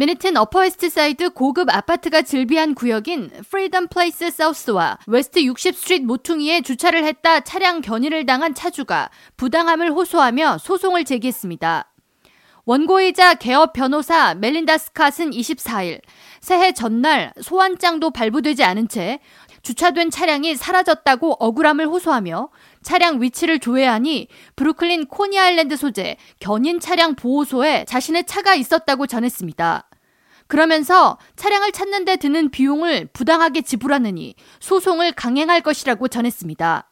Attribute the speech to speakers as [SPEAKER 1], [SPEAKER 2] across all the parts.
[SPEAKER 1] 맨해튼 어퍼웨스트 사이드 고급 아파트가 즐비한 구역인 프리덤 플레이스 사우스와 웨스트 60스트리트 모퉁이에 주차를 했다 차량 견인을 당한 차주가 부당함을 호소하며 소송을 제기했습니다. 원고이자 개업 변호사 멜린다 스캇은 24일 새해 전날 소환장도 발부되지 않은 채 주차된 차량이 사라졌다고 억울함을 호소하며 차량 위치를 조회하니 브루클린 코니 아일랜드 소재 견인 차량 보호소에 자신의 차가 있었다고 전했습니다. 그러면서 차량을 찾는 데 드는 비용을 부당하게 지불하느니 소송을 강행할 것이라고 전했습니다.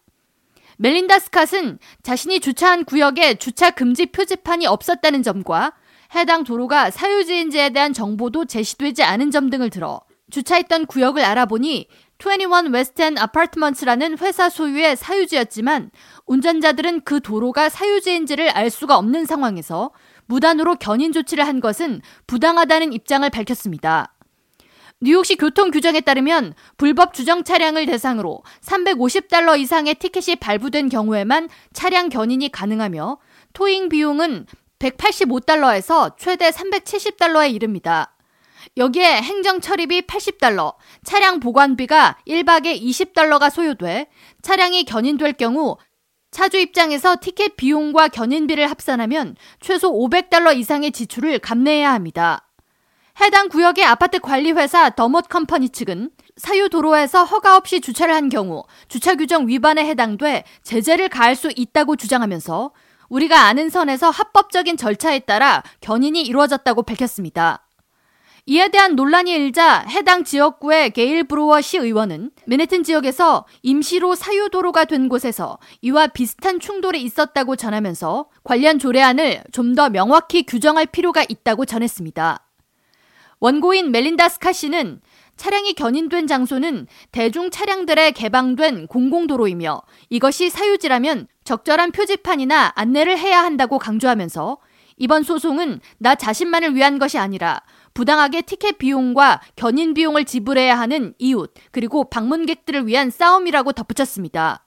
[SPEAKER 1] 멜린다 스캇은 자신이 주차한 구역에 주차 금지 표지판이 없었다는 점과 해당 도로가 사유지인지에 대한 정보도 제시되지 않은 점 등을 들어 주차했던 구역을 알아보니 21 웨스트엔 아파트먼트라는 회사 소유의 사유지였지만 운전자들은 그 도로가 사유지인지를 알 수가 없는 상황에서 무단으로 견인 조치를 한 것은 부당하다는 입장을 밝혔습니다. 뉴욕시 교통 규정에 따르면 불법 주정 차량을 대상으로 350달러 이상의 티켓이 발부된 경우에만 차량 견인이 가능하며 토잉 비용은 185달러에서 최대 370달러에 이릅니다. 여기에 행정 처리비 80달러, 차량 보관비가 1박에 20달러가 소요돼 차량이 견인될 경우 차주 입장에서 티켓 비용과 견인비를 합산하면 최소 500달러 이상의 지출을 감내해야 합니다. 해당 구역의 아파트 관리 회사 더못 컴퍼니 측은 사유 도로에서 허가 없이 주차를 한 경우 주차 규정 위반에 해당돼 제재를 가할 수 있다고 주장하면서 우리가 아는 선에서 합법적인 절차에 따라 견인이 이루어졌다고 밝혔습니다. 이에 대한 논란이 일자 해당 지역구의 게일 브루어 시 의원은 맨해튼 지역에서 임시로 사유도로가 된 곳에서 이와 비슷한 충돌이 있었다고 전하면서 관련 조례안을 좀 더 명확히 규정할 필요가 있다고 전했습니다. 원고인 멜린다 스카 씨는 차량이 견인된 장소는 대중 차량들에 개방된 공공도로이며 이것이 사유지라면 적절한 표지판이나 안내를 해야 한다고 강조하면서 이번 소송은 나 자신만을 위한 것이 아니라 부당하게 티켓 비용과 견인 비용을 지불해야 하는 이웃, 그리고 방문객들을 위한 싸움이라고 덧붙였습니다.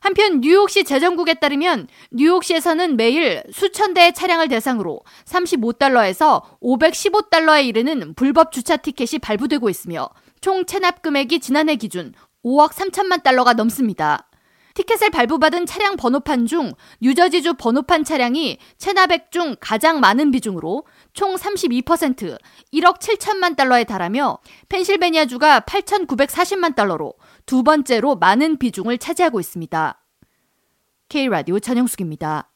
[SPEAKER 1] 한편 뉴욕시 재정국에 따르면 뉴욕시에서는 매일 수천 대의 차량을 대상으로 35달러에서 515달러에 이르는 불법 주차 티켓이 발부되고 있으며 총 체납 금액이 지난해 기준 5억 3천만 달러가 넘습니다. 티켓을 발부받은 차량 번호판 중 뉴저지주 번호판 차량이 체납액 중 가장 많은 비중으로 총 32% 1억 7천만 달러에 달하며 펜실베니아주가 8,940만 달러로 두 번째로 많은 비중을 차지하고 있습니다. K라디오 전영숙입니다.